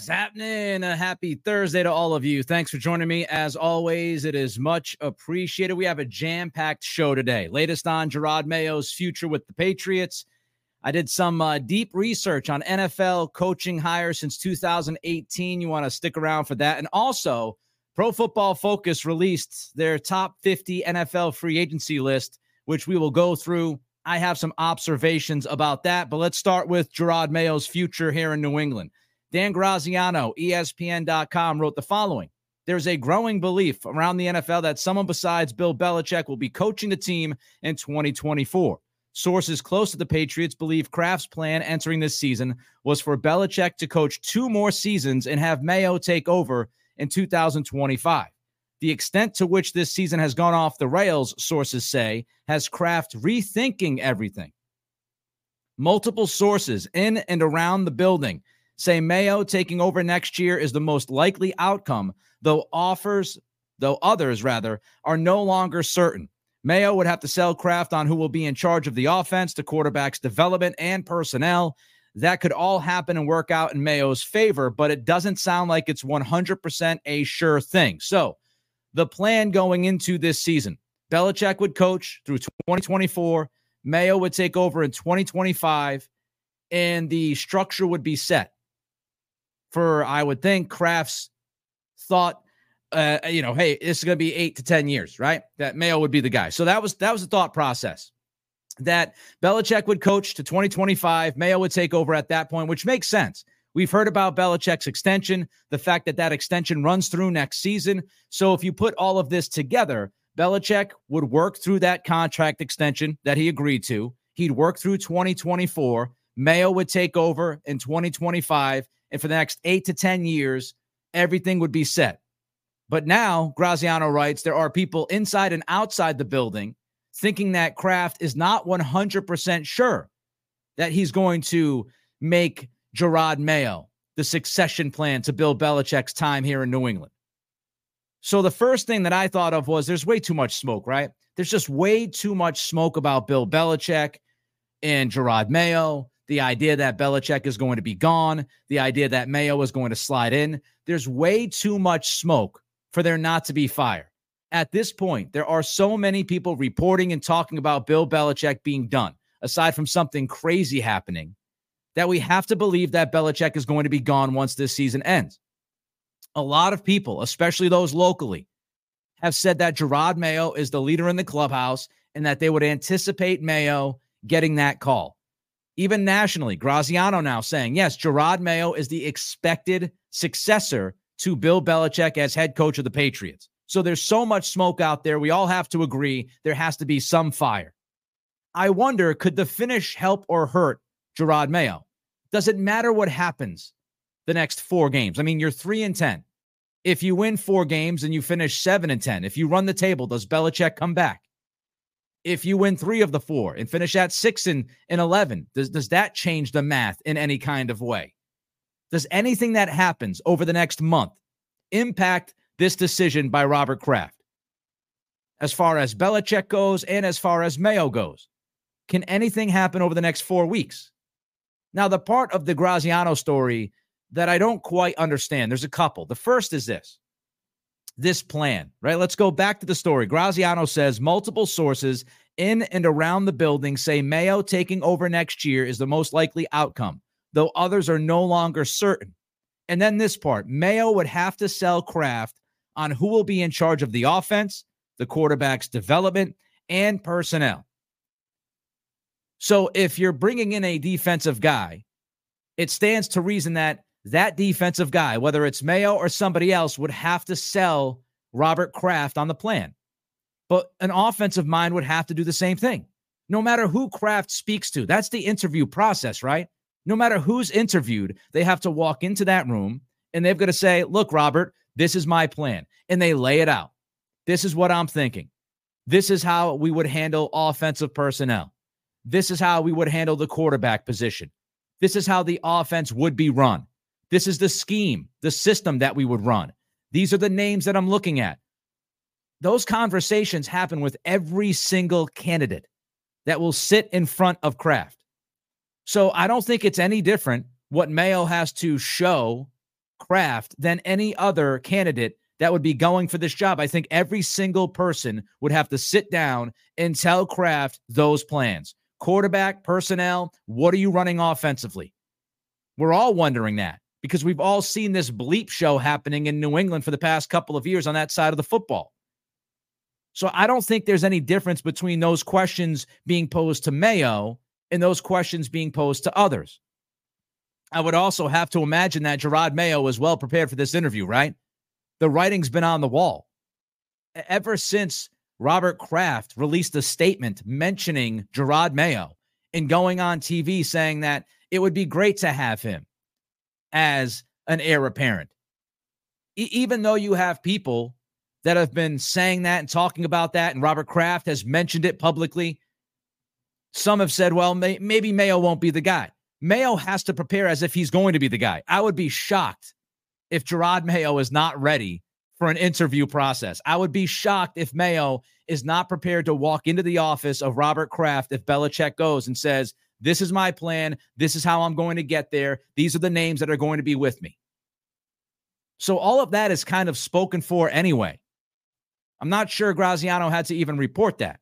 What's happening? A happy Thursday to all of you. Thanks for joining me. As always, it is much appreciated. We have a jam packed show today. Latest on Jerod Mayo's future with the Patriots. I did some uh, deep research on NFL coaching hires since 2018. You want to stick around for that. And also, Pro Football Focus released their top 50 NFL free agency list, which we will go through. I have some observations about that, but let's start with Jerod Mayo's future here in New England. Dan Graziano, ESPN.com, wrote the following There's a growing belief around the NFL that someone besides Bill Belichick will be coaching the team in 2024. Sources close to the Patriots believe Kraft's plan entering this season was for Belichick to coach two more seasons and have Mayo take over in 2025. The extent to which this season has gone off the rails, sources say, has Kraft rethinking everything. Multiple sources in and around the building say Mayo taking over next year is the most likely outcome, though offers, though others rather, are no longer certain. Mayo would have to sell Kraft on who will be in charge of the offense, the quarterback's development, and personnel. That could all happen and work out in Mayo's favor, but it doesn't sound like it's 100% a sure thing. So, the plan going into this season Belichick would coach through 2024, Mayo would take over in 2025, and the structure would be set for I would think Kraft's thought uh, you know, hey, this is going to be 8 to 10 years, right? That Mayo would be the guy. So that was that was the thought process. That Belichick would coach to 2025, Mayo would take over at that point, which makes sense. We've heard about Belichick's extension, the fact that that extension runs through next season. So if you put all of this together, Belichick would work through that contract extension that he agreed to. He'd work through 2024. Mayo would take over in 2025 and for the next eight to 10 years, everything would be set. But now, Graziano writes, there are people inside and outside the building thinking that Kraft is not 100% sure that he's going to make Jerod Mayo the succession plan to Bill Belichick's time here in New England. So the first thing that I thought of was there's way too much smoke, right? There's just way too much smoke about Bill Belichick and Jerod Mayo the idea that Belichick is going to be gone, the idea that Mayo is going to slide in. There's way too much smoke for there not to be fire. At this point, there are so many people reporting and talking about Bill Belichick being done, aside from something crazy happening, that we have to believe that Belichick is going to be gone once this season ends. A lot of people, especially those locally, have said that Jerod Mayo is the leader in the clubhouse and that they would anticipate Mayo getting that call. Even nationally, Graziano now saying, yes, Jerod Mayo is the expected successor to Bill Belichick as head coach of the Patriots. So there's so much smoke out there. We all have to agree there has to be some fire. I wonder could the finish help or hurt Jerod Mayo? Does it matter what happens the next four games? I mean, you're three and 10. If you win four games and you finish seven and 10, if you run the table, does Belichick come back? If you win three of the four and finish at six and, and 11, does, does that change the math in any kind of way? Does anything that happens over the next month impact this decision by Robert Kraft? As far as Belichick goes and as far as Mayo goes, can anything happen over the next four weeks? Now, the part of the Graziano story that I don't quite understand, there's a couple. The first is this this plan, right? Let's go back to the story. Graziano says multiple sources in and around the building say Mayo taking over next year is the most likely outcome, though others are no longer certain. And then this part Mayo would have to sell Kraft on who will be in charge of the offense, the quarterback's development, and personnel. So if you're bringing in a defensive guy, it stands to reason that that defensive guy, whether it's Mayo or somebody else, would have to sell Robert Kraft on the plan. But an offensive mind would have to do the same thing. No matter who Kraft speaks to, that's the interview process, right? No matter who's interviewed, they have to walk into that room and they've got to say, Look, Robert, this is my plan. And they lay it out. This is what I'm thinking. This is how we would handle offensive personnel. This is how we would handle the quarterback position. This is how the offense would be run. This is the scheme, the system that we would run. These are the names that I'm looking at. Those conversations happen with every single candidate that will sit in front of Kraft. So I don't think it's any different what Mayo has to show Kraft than any other candidate that would be going for this job. I think every single person would have to sit down and tell Kraft those plans. Quarterback, personnel, what are you running offensively? We're all wondering that because we've all seen this bleep show happening in New England for the past couple of years on that side of the football. So I don't think there's any difference between those questions being posed to Mayo and those questions being posed to others. I would also have to imagine that Jerod Mayo was well prepared for this interview, right? The writing's been on the wall. Ever since Robert Kraft released a statement mentioning Jerod Mayo and going on TV saying that it would be great to have him as an heir apparent. E- even though you have people that have been saying that and talking about that, and Robert Kraft has mentioned it publicly, some have said, well, may- maybe Mayo won't be the guy. Mayo has to prepare as if he's going to be the guy. I would be shocked if Jerod Mayo is not ready for an interview process. I would be shocked if Mayo is not prepared to walk into the office of Robert Kraft if Belichick goes and says, This is my plan. This is how I'm going to get there. These are the names that are going to be with me. So all of that is kind of spoken for anyway. I'm not sure Graziano had to even report that.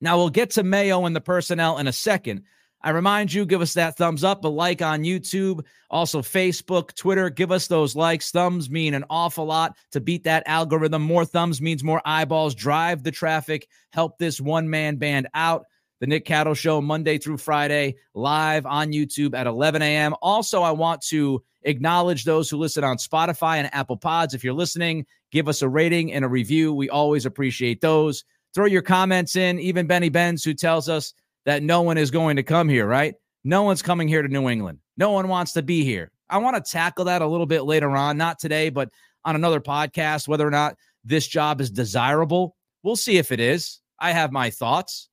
Now we'll get to Mayo and the personnel in a second. I remind you, give us that thumbs up, a like on YouTube, also Facebook, Twitter. Give us those likes. Thumbs mean an awful lot to beat that algorithm. More thumbs means more eyeballs. Drive the traffic. Help this one man band out. The Nick Cattle Show, Monday through Friday, live on YouTube at 11 a.m. Also, I want to acknowledge those who listen on Spotify and Apple Pods. If you're listening, give us a rating and a review. We always appreciate those. Throw your comments in. Even Benny Benz, who tells us that no one is going to come here, right? No one's coming here to New England. No one wants to be here. I want to tackle that a little bit later on, not today, but on another podcast, whether or not this job is desirable. We'll see if it is. I have my thoughts.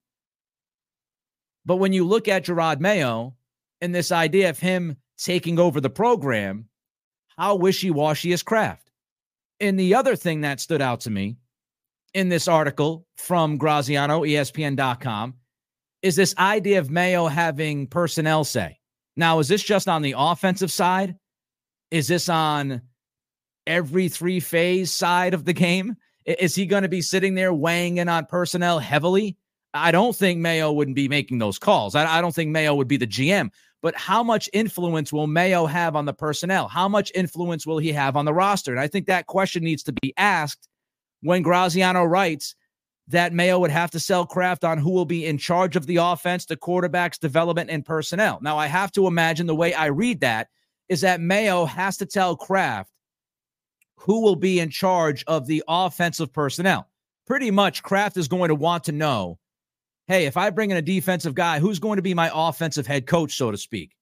But when you look at Jerod Mayo and this idea of him taking over the program, how wishy washy is Kraft? And the other thing that stood out to me in this article from Graziano, ESPN.com, is this idea of Mayo having personnel say. Now, is this just on the offensive side? Is this on every three phase side of the game? Is he going to be sitting there weighing in on personnel heavily? I don't think Mayo wouldn't be making those calls. I, I don't think Mayo would be the GM. But how much influence will Mayo have on the personnel? How much influence will he have on the roster? And I think that question needs to be asked when Graziano writes that Mayo would have to sell Kraft on who will be in charge of the offense, the quarterbacks, development, and personnel. Now, I have to imagine the way I read that is that Mayo has to tell Kraft who will be in charge of the offensive personnel. Pretty much, Kraft is going to want to know hey, if I bring in a defensive guy, who's going to be my offensive head coach, so to speak?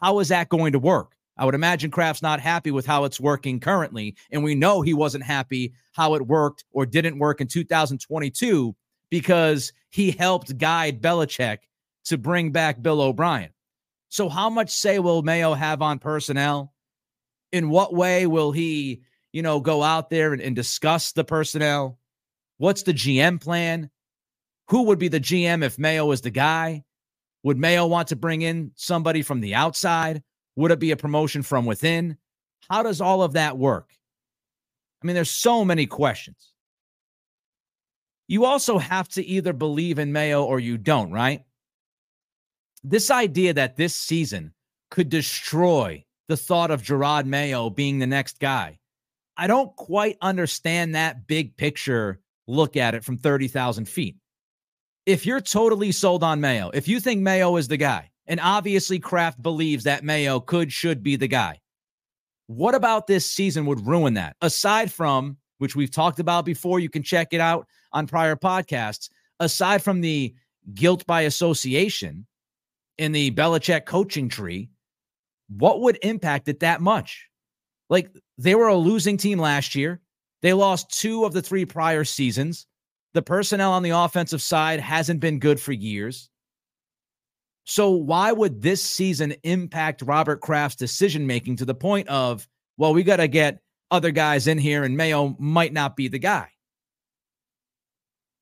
How is that going to work? I would imagine Kraft's not happy with how it's working currently. And we know he wasn't happy how it worked or didn't work in 2022 because he helped guide Belichick to bring back Bill O'Brien. So, how much say will Mayo have on personnel? In what way will he, you know, go out there and, and discuss the personnel? What's the GM plan? Who would be the GM if Mayo is the guy? Would Mayo want to bring in somebody from the outside? Would it be a promotion from within? How does all of that work? I mean, there's so many questions. You also have to either believe in Mayo or you don't, right? This idea that this season could destroy the thought of Jerod Mayo being the next guy. I don't quite understand that big picture look at it from 30,000 feet. If you're totally sold on Mayo, if you think Mayo is the guy, and obviously, Kraft believes that Mayo could, should be the guy. What about this season would ruin that? Aside from, which we've talked about before, you can check it out on prior podcasts. Aside from the guilt by association in the Belichick coaching tree, what would impact it that much? Like they were a losing team last year. They lost two of the three prior seasons. The personnel on the offensive side hasn't been good for years. So why would this season impact Robert Kraft's decision making to the point of, well, we got to get other guys in here and Mayo might not be the guy?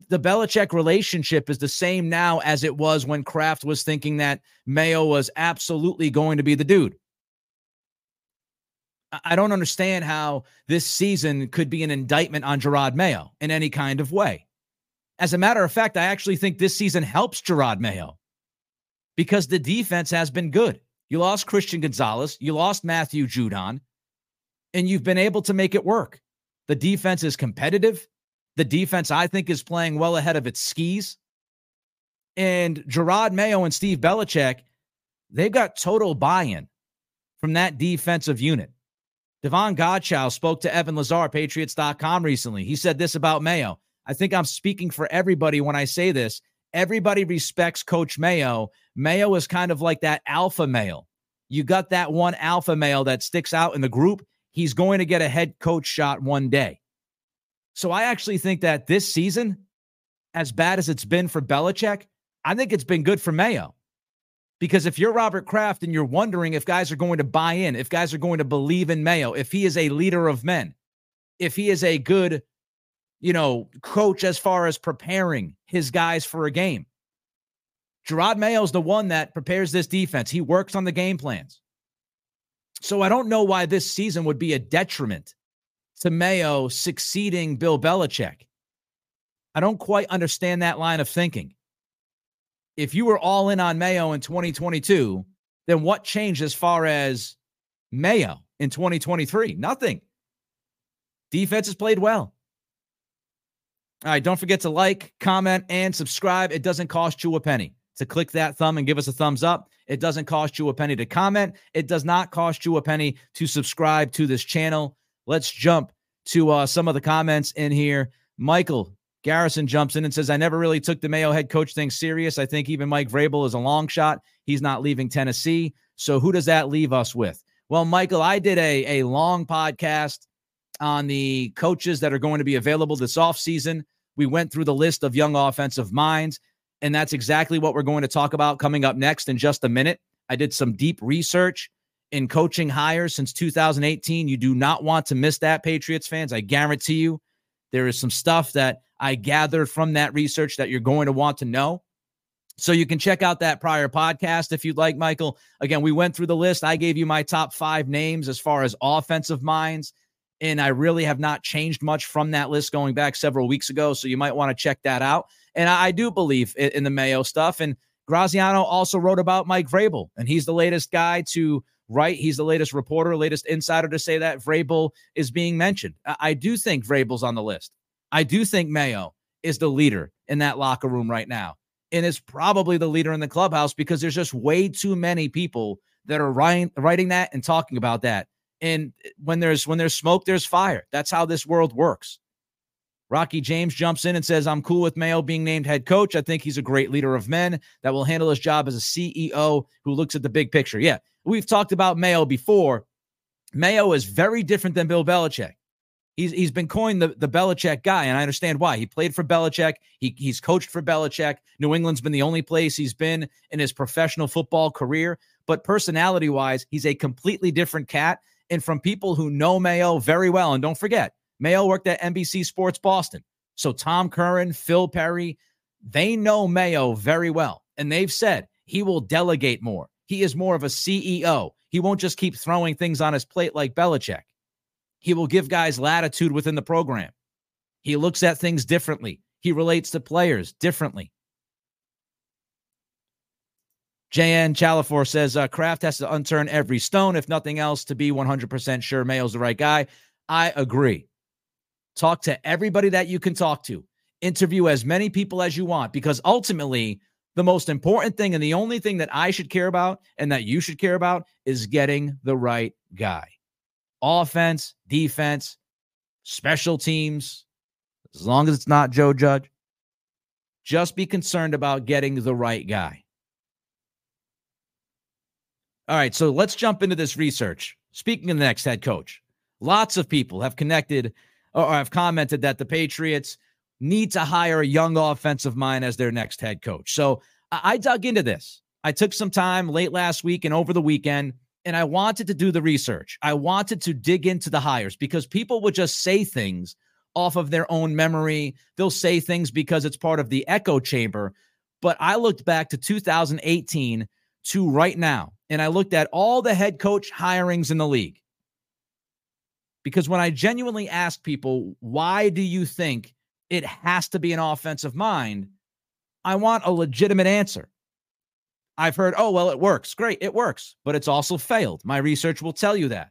The Belichick relationship is the same now as it was when Kraft was thinking that Mayo was absolutely going to be the dude. I don't understand how this season could be an indictment on Jerod Mayo in any kind of way. As a matter of fact, I actually think this season helps Jerod Mayo because the defense has been good. You lost Christian Gonzalez, you lost Matthew Judon, and you've been able to make it work. The defense is competitive. The defense, I think, is playing well ahead of its skis. And Jerod Mayo and Steve Belichick, they've got total buy in from that defensive unit. Davon Godchaux spoke to Evan Lazar, Patriots.com recently. He said this about Mayo. I think I'm speaking for everybody when I say this. Everybody respects Coach Mayo. Mayo is kind of like that alpha male. You got that one alpha male that sticks out in the group. He's going to get a head coach shot one day. So I actually think that this season, as bad as it's been for Belichick, I think it's been good for Mayo. Because if you're Robert Kraft and you're wondering if guys are going to buy in, if guys are going to believe in Mayo, if he is a leader of men, if he is a good, you know, coach as far as preparing his guys for a game, Jerod Mayo is the one that prepares this defense. He works on the game plans. So I don't know why this season would be a detriment to Mayo succeeding Bill Belichick. I don't quite understand that line of thinking if you were all in on Mayo in 2022, then what changed as far as Mayo in 2023? Nothing. Defense has played well. All right, don't forget to like, comment, and subscribe. It doesn't cost you a penny to click that thumb and give us a thumbs up. It doesn't cost you a penny to comment. It does not cost you a penny to subscribe to this channel. Let's jump to uh, some of the comments in here. Michael Garrison jumps in and says, I never really took the Mayo head coach thing serious. I think even Mike Vrabel is a long shot. He's not leaving Tennessee. So who does that leave us with? Well, Michael, I did a, a long podcast on the coaches that are going to be available this offseason. We went through the list of young offensive minds, and that's exactly what we're going to talk about coming up next in just a minute. I did some deep research in coaching hires since 2018. You do not want to miss that, Patriots fans. I guarantee you. There is some stuff that I gathered from that research that you're going to want to know. So you can check out that prior podcast if you'd like, Michael. Again, we went through the list. I gave you my top five names as far as offensive minds, and I really have not changed much from that list going back several weeks ago. So you might want to check that out. And I, do believe in the Mayo stuff. And Graziano also wrote about Mike Vrabel, and he's the latest guy to write. He's the latest reporter, latest insider to say that Vrabel is being mentioned. I do think Vrabel's on the list. I do think Mayo is the leader in that locker room right now and is probably the leader in the clubhouse because there's just way too many people that are writing writing that and talking about that. And eh, when there's when there's smoke, there's fire. That's how this world works. Rocky James jumps in and says, I'm cool with Mayo being named head coach. I think he's a great leader of men that will handle his job as a CEO who looks at the big picture. Yeah, we've talked about Mayo before. Mayo is very different than Bill Belichick. He's he's been coined the, the Belichick guy, and I understand why. He played for Belichick. He he's coached for Belichick. New England's been the only place he's been in his professional football career. But personality wise, he's a completely different cat. And from people who know Mayo very well, and don't forget, Mayo worked at NBC Sports Boston. So Tom Curran, Phil Perry, they know Mayo very well. And they've said he will delegate more. He is more of a CEO. He won't just keep throwing things on his plate like Belichick. He will give guys latitude within the program. He looks at things differently. He relates to players differently. JN Chalifor says uh, Kraft has to unturn every stone, if nothing else, to be 100% sure Mayo's the right guy. I agree. Talk to everybody that you can talk to. Interview as many people as you want because ultimately, the most important thing and the only thing that I should care about and that you should care about is getting the right guy offense, defense, special teams, as long as it's not Joe Judge, just be concerned about getting the right guy. All right, so let's jump into this research. Speaking of the next head coach, lots of people have connected or have commented that the Patriots need to hire a young offensive mind as their next head coach. So I dug into this. I took some time late last week and over the weekend and I wanted to do the research. I wanted to dig into the hires because people would just say things off of their own memory. They'll say things because it's part of the echo chamber. But I looked back to 2018 to right now, and I looked at all the head coach hirings in the league. Because when I genuinely ask people, why do you think it has to be an offensive mind? I want a legitimate answer. I've heard, oh, well, it works. Great, it works, but it's also failed. My research will tell you that.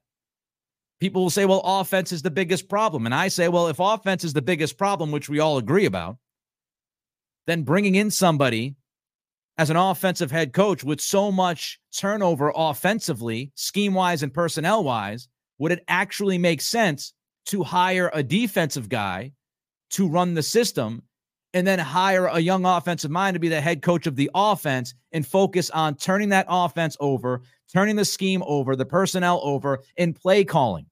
People will say, well, offense is the biggest problem. And I say, well, if offense is the biggest problem, which we all agree about, then bringing in somebody as an offensive head coach with so much turnover offensively, scheme wise and personnel wise, would it actually make sense to hire a defensive guy to run the system and then hire a young offensive mind to be the head coach of the offense and focus on turning that offense over, turning the scheme over, the personnel over, in play calling?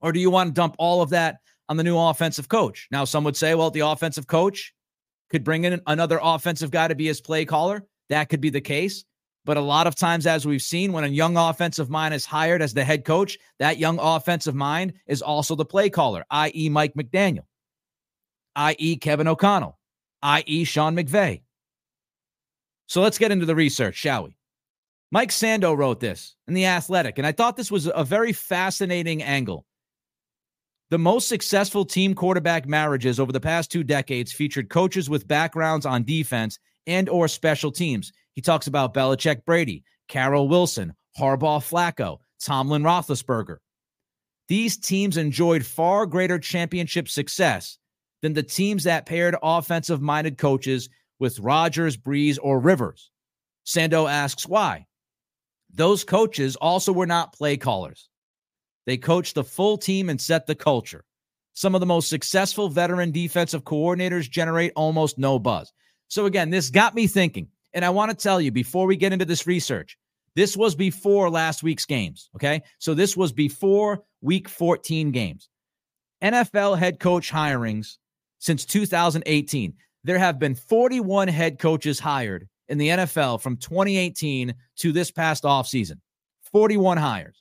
Or do you want to dump all of that on the new offensive coach? Now, some would say, well, the offensive coach could bring in another offensive guy to be his play caller. That could be the case. But a lot of times, as we've seen, when a young offensive mind is hired as the head coach, that young offensive mind is also the play caller, i.e., Mike McDaniel, i.e., Kevin O'Connell, i.e., Sean McVay. So let's get into the research, shall we? Mike Sando wrote this in The Athletic, and I thought this was a very fascinating angle. The most successful team quarterback marriages over the past two decades featured coaches with backgrounds on defense and or special teams. He talks about Belichick Brady, Carroll Wilson, Harbaugh Flacco, Tomlin Roethlisberger. These teams enjoyed far greater championship success than the teams that paired offensive minded coaches with Rodgers, Brees, or Rivers. Sando asks why. Those coaches also were not play callers. They coached the full team and set the culture. Some of the most successful veteran defensive coordinators generate almost no buzz. So, again, this got me thinking. And I want to tell you before we get into this research, this was before last week's games. Okay. So, this was before week 14 games. NFL head coach hirings since 2018. There have been 41 head coaches hired in the NFL from 2018 to this past offseason. 41 hires.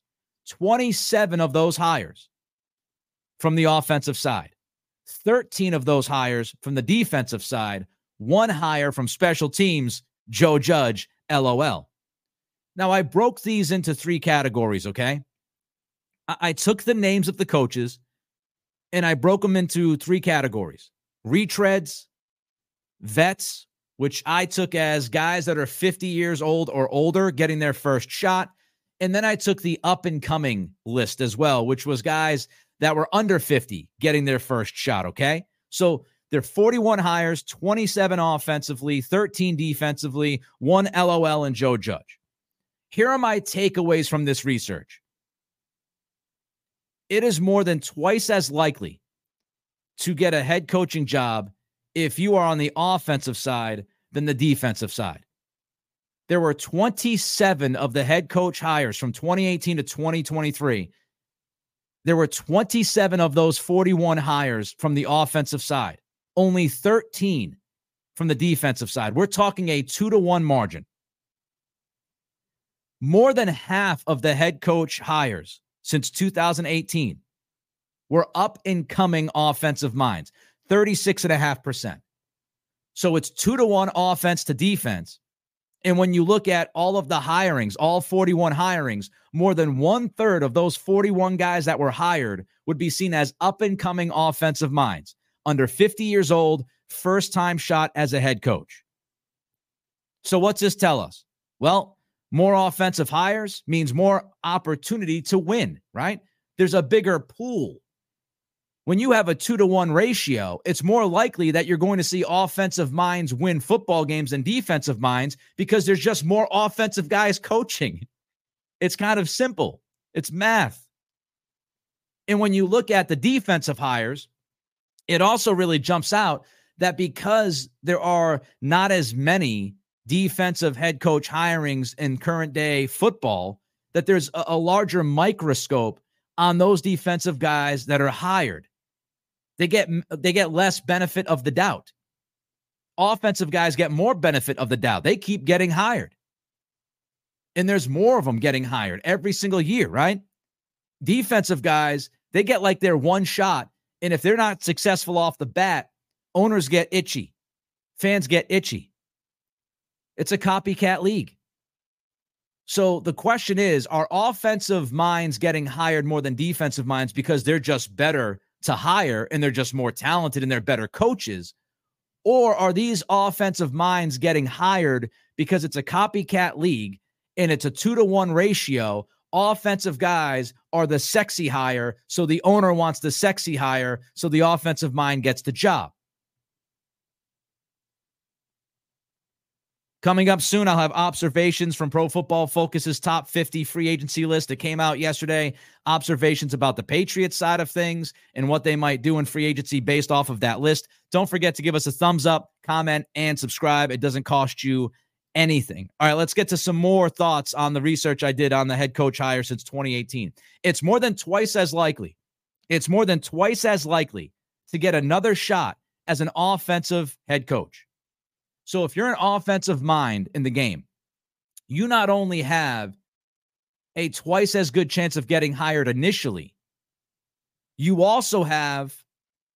27 of those hires from the offensive side, 13 of those hires from the defensive side, one hire from special teams, Joe Judge, LOL. Now, I broke these into three categories, okay? I, I took the names of the coaches and I broke them into three categories retreads, vets, which I took as guys that are 50 years old or older getting their first shot, and then I took the up and coming list as well, which was guys that were under 50 getting their first shot. Okay. So they're 41 hires, 27 offensively, 13 defensively, one LOL and Joe Judge. Here are my takeaways from this research. It is more than twice as likely to get a head coaching job if you are on the offensive side than the defensive side there were 27 of the head coach hires from 2018 to 2023. There were 27 of those 41 hires from the offensive side, only 13 from the defensive side. We're talking a two to one margin. More than half of the head coach hires since 2018 were up and coming offensive minds, 36.5%. So it's two to one offense to defense and when you look at all of the hirings, all 41 hirings, more than one third of those 41 guys that were hired would be seen as up and coming offensive minds, under 50 years old, first time shot as a head coach. So, what's this tell us? Well, more offensive hires means more opportunity to win, right? There's a bigger pool when you have a two to one ratio, it's more likely that you're going to see offensive minds win football games than defensive minds because there's just more offensive guys coaching. It's kind of simple, it's math. And when you look at the defensive hires, it also really jumps out that because there are not as many defensive head coach hirings in current day football, that there's a, a larger microscope on those defensive guys that are hired they get they get less benefit of the doubt. Offensive guys get more benefit of the doubt. They keep getting hired. And there's more of them getting hired every single year, right? Defensive guys, they get like their one shot. And if they're not successful off the bat, owners get itchy. Fans get itchy. It's a copycat league. So the question is are offensive minds getting hired more than defensive minds because they're just better to hire and they're just more talented and they're better coaches? Or are these offensive minds getting hired because it's a copycat league and it's a two to one ratio? Offensive guys are the sexy hire. So the owner wants the sexy hire. So the offensive mind gets the job. Coming up soon, I'll have observations from Pro Football Focus's top 50 free agency list that came out yesterday. Observations about the Patriots side of things and what they might do in free agency based off of that list. Don't forget to give us a thumbs up, comment, and subscribe. It doesn't cost you anything. All right, let's get to some more thoughts on the research I did on the head coach hire since 2018. It's more than twice as likely. It's more than twice as likely to get another shot as an offensive head coach. So if you're an offensive mind in the game, you not only have a twice as good chance of getting hired initially, you also have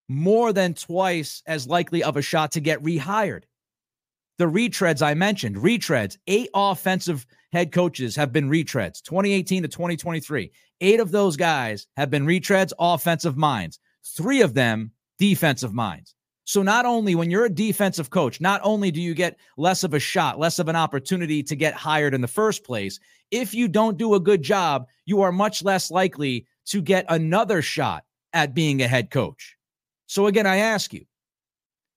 more than twice as likely of a shot to get rehired. The retreads I mentioned, retreads, eight offensive head coaches have been retreads 2018 to 2023. Eight of those guys have been retreads, offensive minds, three of them defensive minds. So not only when you're a defensive coach, not only do you get less of a shot, less of an opportunity to get hired in the first place, if you don't do a good job, you are much less likely to get another shot at being a head coach. So again, I ask you,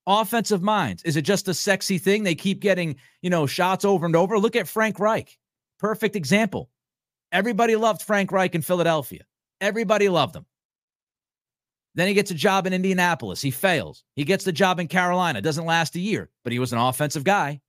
offensive minds, is it just a sexy thing? They keep getting, you know, shots over and over. Look at Frank Reich. Perfect example. Everybody loved Frank Reich in Philadelphia. Everybody loved him. Then he gets a job in Indianapolis. He fails. He gets the job in Carolina. Doesn't last a year, but he was an offensive guy.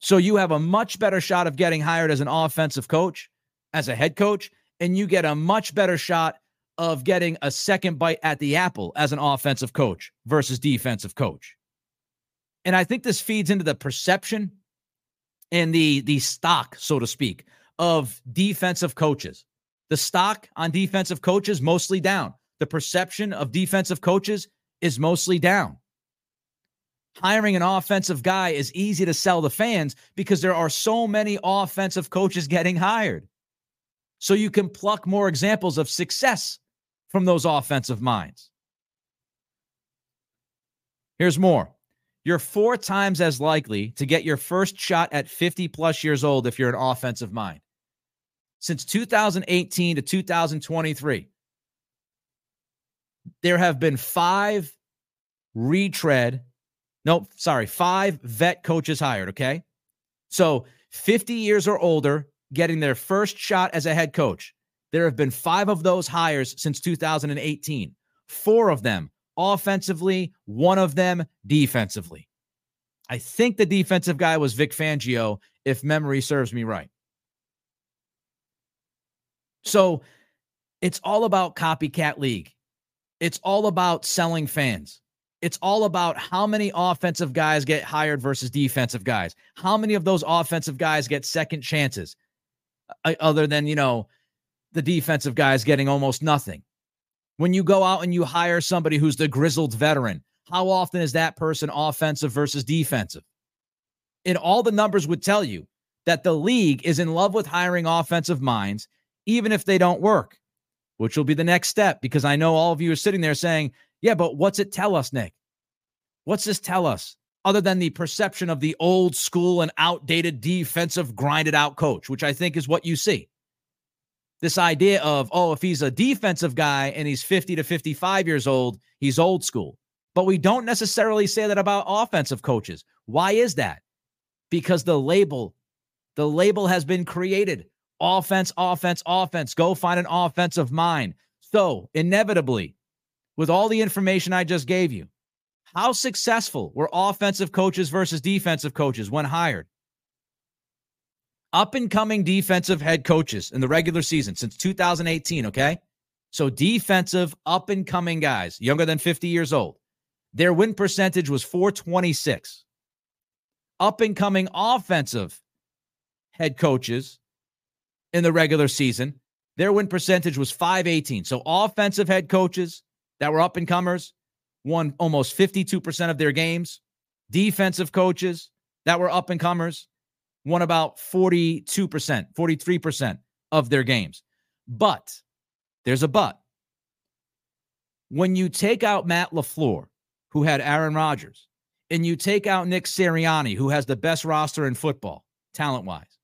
So you have a much better shot of getting hired as an offensive coach, as a head coach, and you get a much better shot of getting a second bite at the apple as an offensive coach versus defensive coach. And I think this feeds into the perception and the the stock, so to speak, of defensive coaches. The stock on defensive coaches mostly down. The perception of defensive coaches is mostly down. Hiring an offensive guy is easy to sell the fans because there are so many offensive coaches getting hired. So you can pluck more examples of success from those offensive minds. Here's more. You're four times as likely to get your first shot at 50 plus years old if you're an offensive mind since 2018 to 2023, there have been five retread, no, sorry, five vet coaches hired. Okay. So 50 years or older getting their first shot as a head coach. There have been five of those hires since 2018, four of them offensively, one of them defensively. I think the defensive guy was Vic Fangio, if memory serves me right. So it's all about copycat league. It's all about selling fans. It's all about how many offensive guys get hired versus defensive guys. How many of those offensive guys get second chances, uh, other than, you know, the defensive guys getting almost nothing. When you go out and you hire somebody who's the grizzled veteran, how often is that person offensive versus defensive? And all the numbers would tell you that the league is in love with hiring offensive minds even if they don't work, which will be the next step. Because I know all of you are sitting there saying, yeah, but what's it tell us, Nick? What's this tell us? Other than the perception of the old school and outdated defensive grinded out coach, which I think is what you see. This idea of, oh, if he's a defensive guy and he's 50 to 55 years old, he's old school. But we don't necessarily say that about offensive coaches. Why is that? Because the label, the label has been created offense, offense, offense. Go find an offensive mind. So, inevitably, with all the information I just gave you, how successful were offensive coaches versus defensive coaches when hired? Up and coming defensive head coaches in the regular season since 2018, okay? So, defensive up and coming guys, younger than 50 years old, their win percentage was 426. Up and coming offensive head coaches in the regular season. Their win percentage was 518. So offensive head coaches that were up and comers won almost 52% of their games. Defensive coaches that were up and comers won about 42%, 43% of their games. But there's a but. When you take out Matt LaFleur, who had Aaron Rodgers, and you take out Nick Sirianni, who has the best roster in football, talent wise,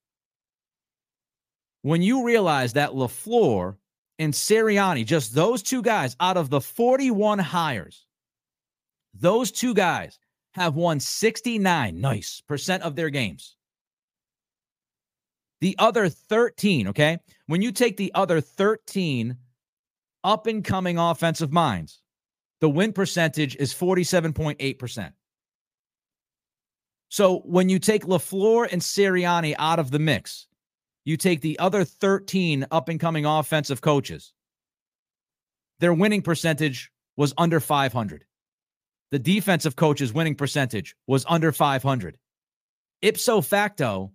when you realize that LaFleur and Sirianni, just those two guys out of the 41 hires, those two guys have won 69 nice percent of their games. The other 13, okay? When you take the other 13 up and coming offensive minds, the win percentage is 47.8%. So when you take LaFleur and Sirianni out of the mix, you take the other 13 up and coming offensive coaches, their winning percentage was under 500. The defensive coach's winning percentage was under 500. Ipso facto,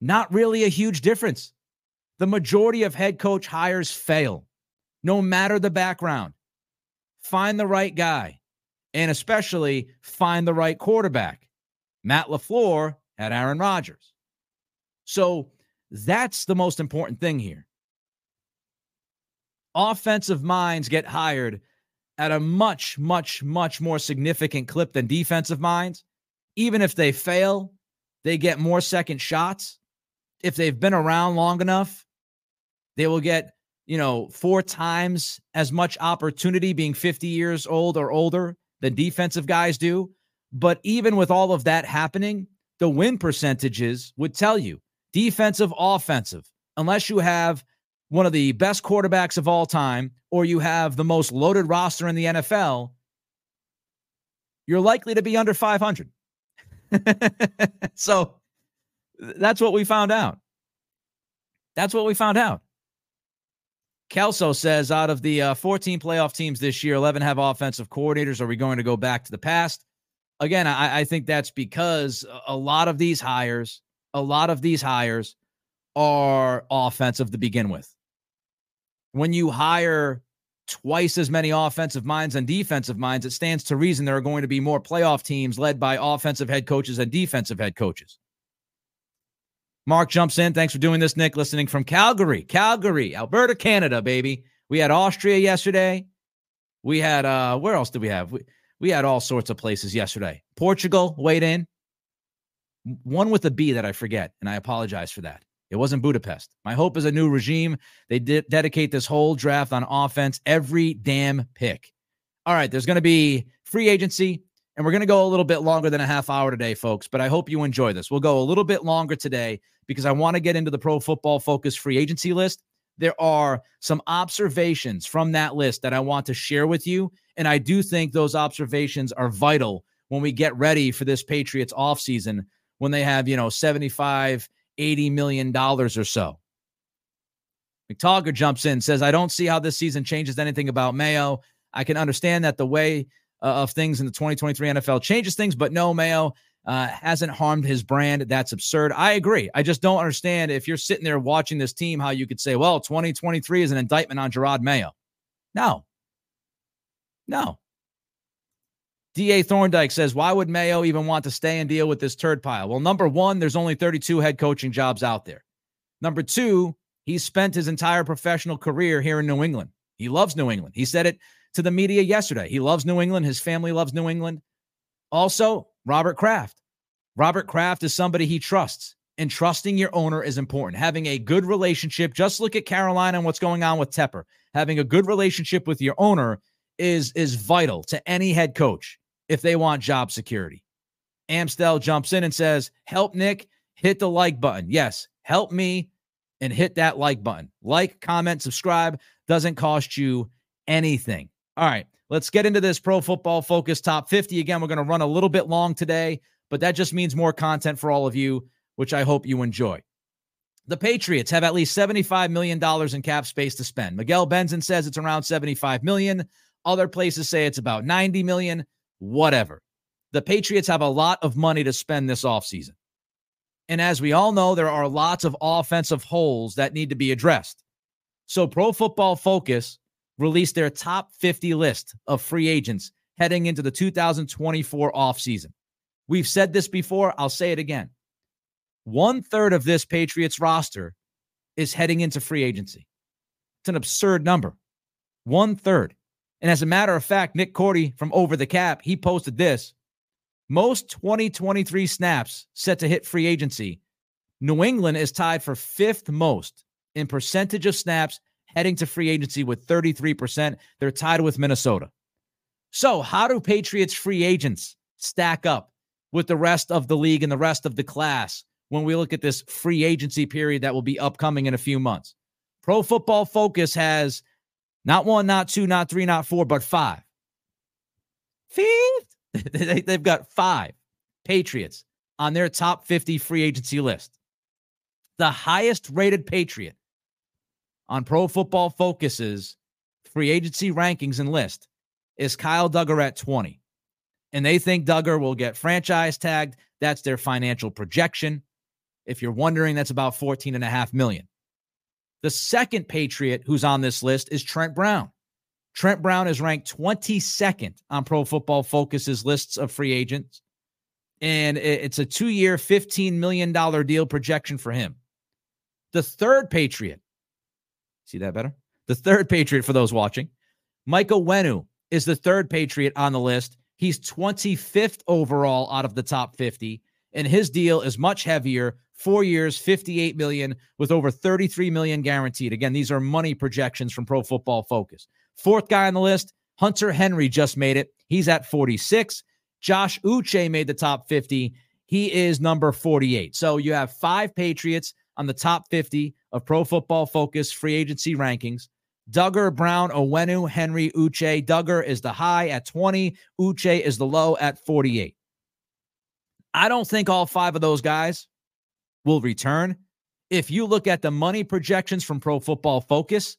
not really a huge difference. The majority of head coach hires fail, no matter the background. Find the right guy, and especially find the right quarterback. Matt LaFleur had Aaron Rodgers. So that's the most important thing here. Offensive minds get hired at a much, much, much more significant clip than defensive minds. Even if they fail, they get more second shots. If they've been around long enough, they will get, you know, four times as much opportunity being 50 years old or older than defensive guys do. But even with all of that happening, the win percentages would tell you defensive, offensive, unless you have one of the best quarterbacks of all time or you have the most loaded roster in the NFL, you're likely to be under 500. so that's what we found out. That's what we found out. Kelso says out of the uh, 14 playoff teams this year, 11 have offensive coordinators. Are we going to go back to the past? Again, I, I think that's because a lot of these hires a lot of these hires are offensive to begin with. When you hire twice as many offensive minds and defensive minds, it stands to reason there are going to be more playoff teams led by offensive head coaches and defensive head coaches. Mark jumps in. Thanks for doing this, Nick. Listening from Calgary, Calgary, Alberta, Canada, baby. We had Austria yesterday. We had uh where else did we have? We, we had all sorts of places yesterday. Portugal weighed in one with a B that I forget, and I apologize for that. It wasn't Budapest. My hope is a new regime. They dedicate this whole draft on offense, every damn pick. All right, there's going to be free agency, and we're going to go a little bit longer than a half hour today, folks. But I hope you enjoy this. We'll go a little bit longer today because I want to get into the pro football focus free agency list. There are some observations from that list that I want to share with you. And I do think those observations are vital when we get ready for this Patriots offseason when they have, you know, 75, 80 million dollars or so. McTogger jumps in, says, I don't see how this season changes anything about Mayo. I can understand that the way uh, of things in the 2023 NFL changes things, but no, Mayo uh, hasn't harmed his brand. That's absurd. I agree. I just don't understand if you're sitting there watching this team, how you could say, well, 2023 is an indictment on Jerod Mayo. No. No. D.A. Thorndike says, Why would Mayo even want to stay and deal with this turd pile? Well, number one, there's only 32 head coaching jobs out there. Number two, he spent his entire professional career here in New England. He loves New England. He said it to the media yesterday. He loves New England. His family loves New England. Also, Robert Kraft. Robert Kraft is somebody he trusts, and trusting your owner is important. Having a good relationship, just look at Carolina and what's going on with Tepper. Having a good relationship with your owner is is vital to any head coach if they want job security. Amstel jumps in and says, Help Nick, hit the like button. Yes, help me and hit that like button. Like, comment, subscribe. Doesn't cost you anything. All right, let's get into this pro football focus top 50. Again, we're going to run a little bit long today, but that just means more content for all of you, which I hope you enjoy. The Patriots have at least $75 million in cap space to spend. Miguel Benzan says it's around 75 million. Other places say it's about 90 million whatever. The Patriots have a lot of money to spend this offseason. And as we all know, there are lots of offensive holes that need to be addressed. So, Pro Football Focus released their top 50 list of free agents heading into the 2024 offseason. We've said this before, I'll say it again. one third of this Patriots roster is heading into free agency. It's an absurd number. One third. And as a matter of fact, Nick Korte from Over the Cap, he posted this. Most 2023 snaps set to hit free agency. New England is tied for fifth most in percentage of snaps heading to free agency with 33%. They're tied with Minnesota. So, how do Patriots free agents stack up with the rest of the league and the rest of the class when we look at this free agency period that will be upcoming in a few months? Pro Football Focus has not one, not two, not three, not four, but five. Fifth? They've got five Patriots on their top 50 free agency list. The highest rated Patriot on Pro Football Focus's free agency rankings and list is Kyle Dugger at 20. And they think Dugger will get franchise tagged. That's their financial projection. If you're wondering, that's about 14 and a half million. The second Patriot who's on this list is Trent Brown. Trent Brown is ranked 22nd on Pro Football Focus's lists of free agents. And it's a two year, $15 million deal projection for him. The third Patriot, see that better? The third Patriot for those watching, Michael Onwenu is the third Patriot on the list. He's 25th overall out of the top 50, and his deal is much heavier four years, 58 million with over 33 million guaranteed. Again, these are money projections from Pro Football Focus. Fourth guy on the list, Hunter Henry just made it. He's at 46. Josh Uche made the top 50. He is number 48. So you have five Patriots on the top 50 of Pro Football Focus free agency rankings. Dugger, Brown, Onwenu, Henry, Uche. Dugger is the high at 20. Uche is the low at 48. I don't think all five of those guys will return. If you look at the money projections from Pro Football Focus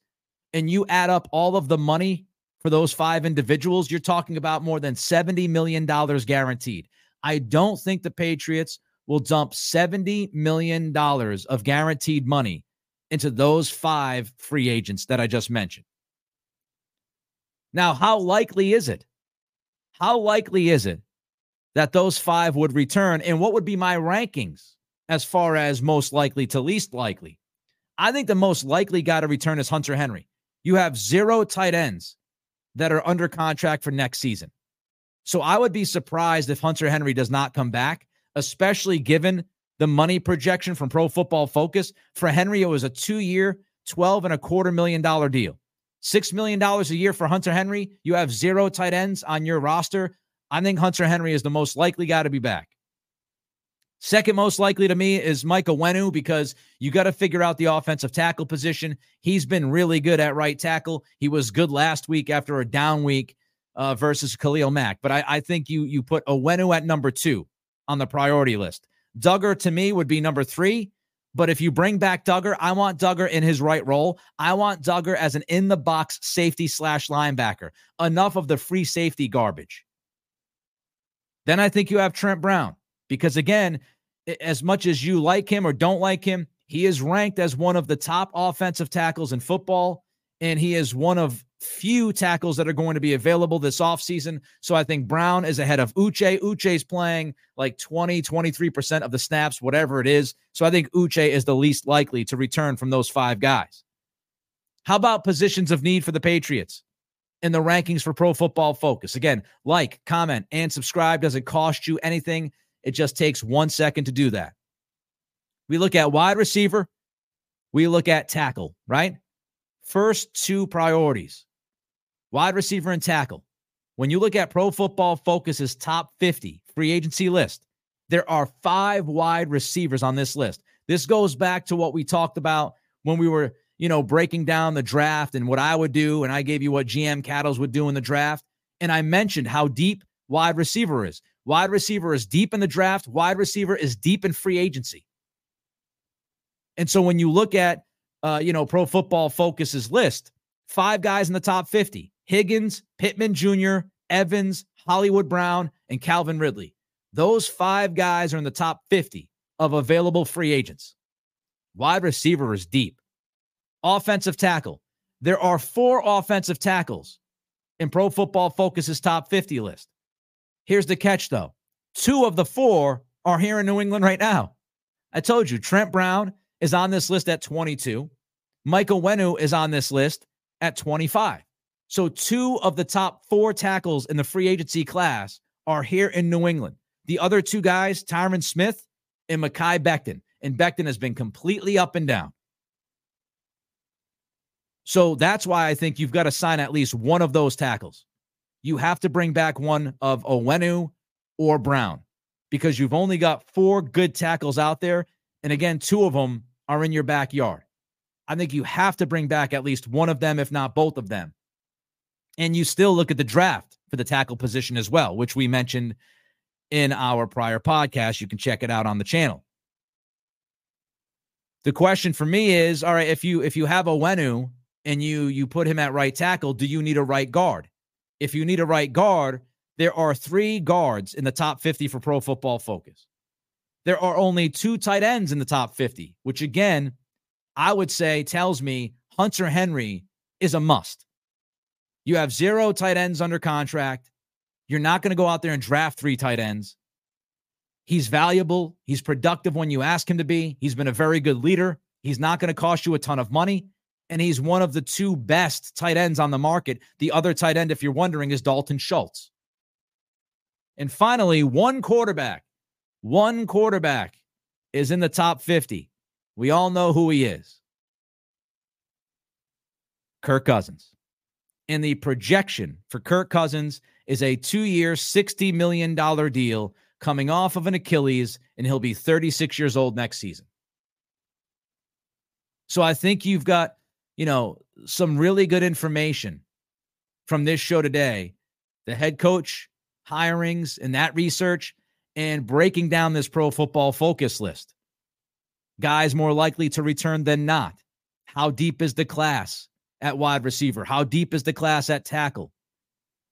and you add up all of the money for those five individuals, you're talking about more than $70 million guaranteed. I don't think the Patriots will dump $70 million of guaranteed money into those five free agents that I just mentioned. Now, how likely is it? How likely is it that those five would return? And what would be my rankings as far as most likely to least likely. I think the most likely guy to return is Hunter Henry. You have zero tight ends that are under contract for next season. So I would be surprised if Hunter Henry does not come back, especially given the money projection from Pro Football Focus. For Henry, it was a two year, 12 and a quarter million dollar deal. $6 million a year for Hunter Henry. You have zero tight ends on your roster. I think Hunter Henry is the most likely guy to be back. Second most likely to me is Michael Onwenu because you got to figure out the offensive tackle position. He's been really good at right tackle. He was good last week after a down week uh, versus Khalil Mack. But I, I think you you put Onwenu at number two on the priority list. Dugger to me would be number three. But if you bring back Dugger, I want Dugger in his right role. I want Dugger as an in the box safety slash linebacker. Enough of the free safety garbage. Then I think you have Trent Brown. Because again, as much as you like him or don't like him, he is ranked as one of the top offensive tackles in football. And he is one of few tackles that are going to be available this offseason. So I think Brown is ahead of Uche. Uche's playing like 20, 23% of the snaps, whatever it is. So I think Uche is the least likely to return from those five guys. How about positions of need for the Patriots? In the rankings for Pro Football Focus. Again, like, comment, and subscribe doesn't cost you anything. It just takes one second to do that. We look at wide receiver, we look at tackle, right? First two priorities wide receiver and tackle. When you look at Pro Football Focus's top 50 free agency list, there are five wide receivers on this list. This goes back to what we talked about when we were, you know, breaking down the draft and what I would do. And I gave you what GM Cattles would do in the draft. And I mentioned how deep wide receiver is. Wide receiver is deep in the draft. Wide receiver is deep in free agency. And so when you look at, uh, you know, Pro Football Focus's list, five guys in the top 50 Higgins, Pittman Jr., Evans, Hollywood Brown, and Calvin Ridley. Those five guys are in the top 50 of available free agents. Wide receiver is deep. Offensive tackle. There are four offensive tackles in Pro Football Focus's top 50 list. Here's the catch, though two of the four are here in New England right now. I told you, Trent Brown is on this list at 22. Michael Onwenu is on this list at 25. So two of the top four tackles in the free agency class are here in New England. The other two guys, Tyron Smith and Mekhi Becton. And Becton has been completely up and down. So that's why I think you've got to sign at least one of those tackles. You have to bring back one of Onwenu or Brown because you've only got four good tackles out there. And again, two of them are in your backyard. I think you have to bring back at least one of them, if not both of them. And you still look at the draft for the tackle position as well, which we mentioned in our prior podcast. You can check it out on the channel. The question for me is, all right, if you if you have Onwenu and you you put him at right tackle, do you need a right guard? If you need a right guard, there are three guards in the top 50 for Pro Football Focus. There are only two tight ends in the top 50, which again, I would say tells me Hunter Henry is a must. You have zero tight ends under contract. You're not going to go out there and draft three tight ends. He's valuable. He's productive when you ask him to be. He's been a very good leader. He's not going to cost you a ton of money. And he's one of the two best tight ends on the market. The other tight end, if you're wondering, is Dalton Schultz. And finally, one quarterback, one quarterback is in the top 50. We all know who he is Kirk Cousins. And the projection for Kirk Cousins is a two year, $60 million deal coming off of an Achilles, and he'll be 36 years old next season. So I think you've got, you know, some really good information from this show today. The head coach hirings and that research and breaking down this pro football focus list. Guys more likely to return than not. How deep is the class? at wide receiver? How deep is the class at tackle?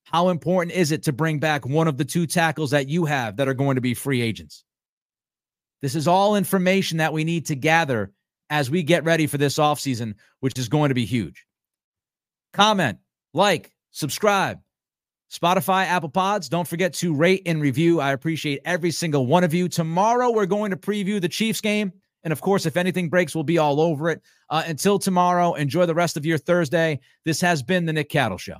How important is it to bring back one of the two tackles that you have that are going to be free agents? This is all information that we need to gather as we get ready for this offseason, which is going to be huge. Comment, like, subscribe. Spotify, Apple Pods, don't forget to rate and review. I appreciate every single one of you. Tomorrow, we're going to preview the Chiefs game. And of course, if anything breaks, we'll be all over it. Uh, until tomorrow, enjoy the rest of your Thursday. This has been the Nick Cattles Show.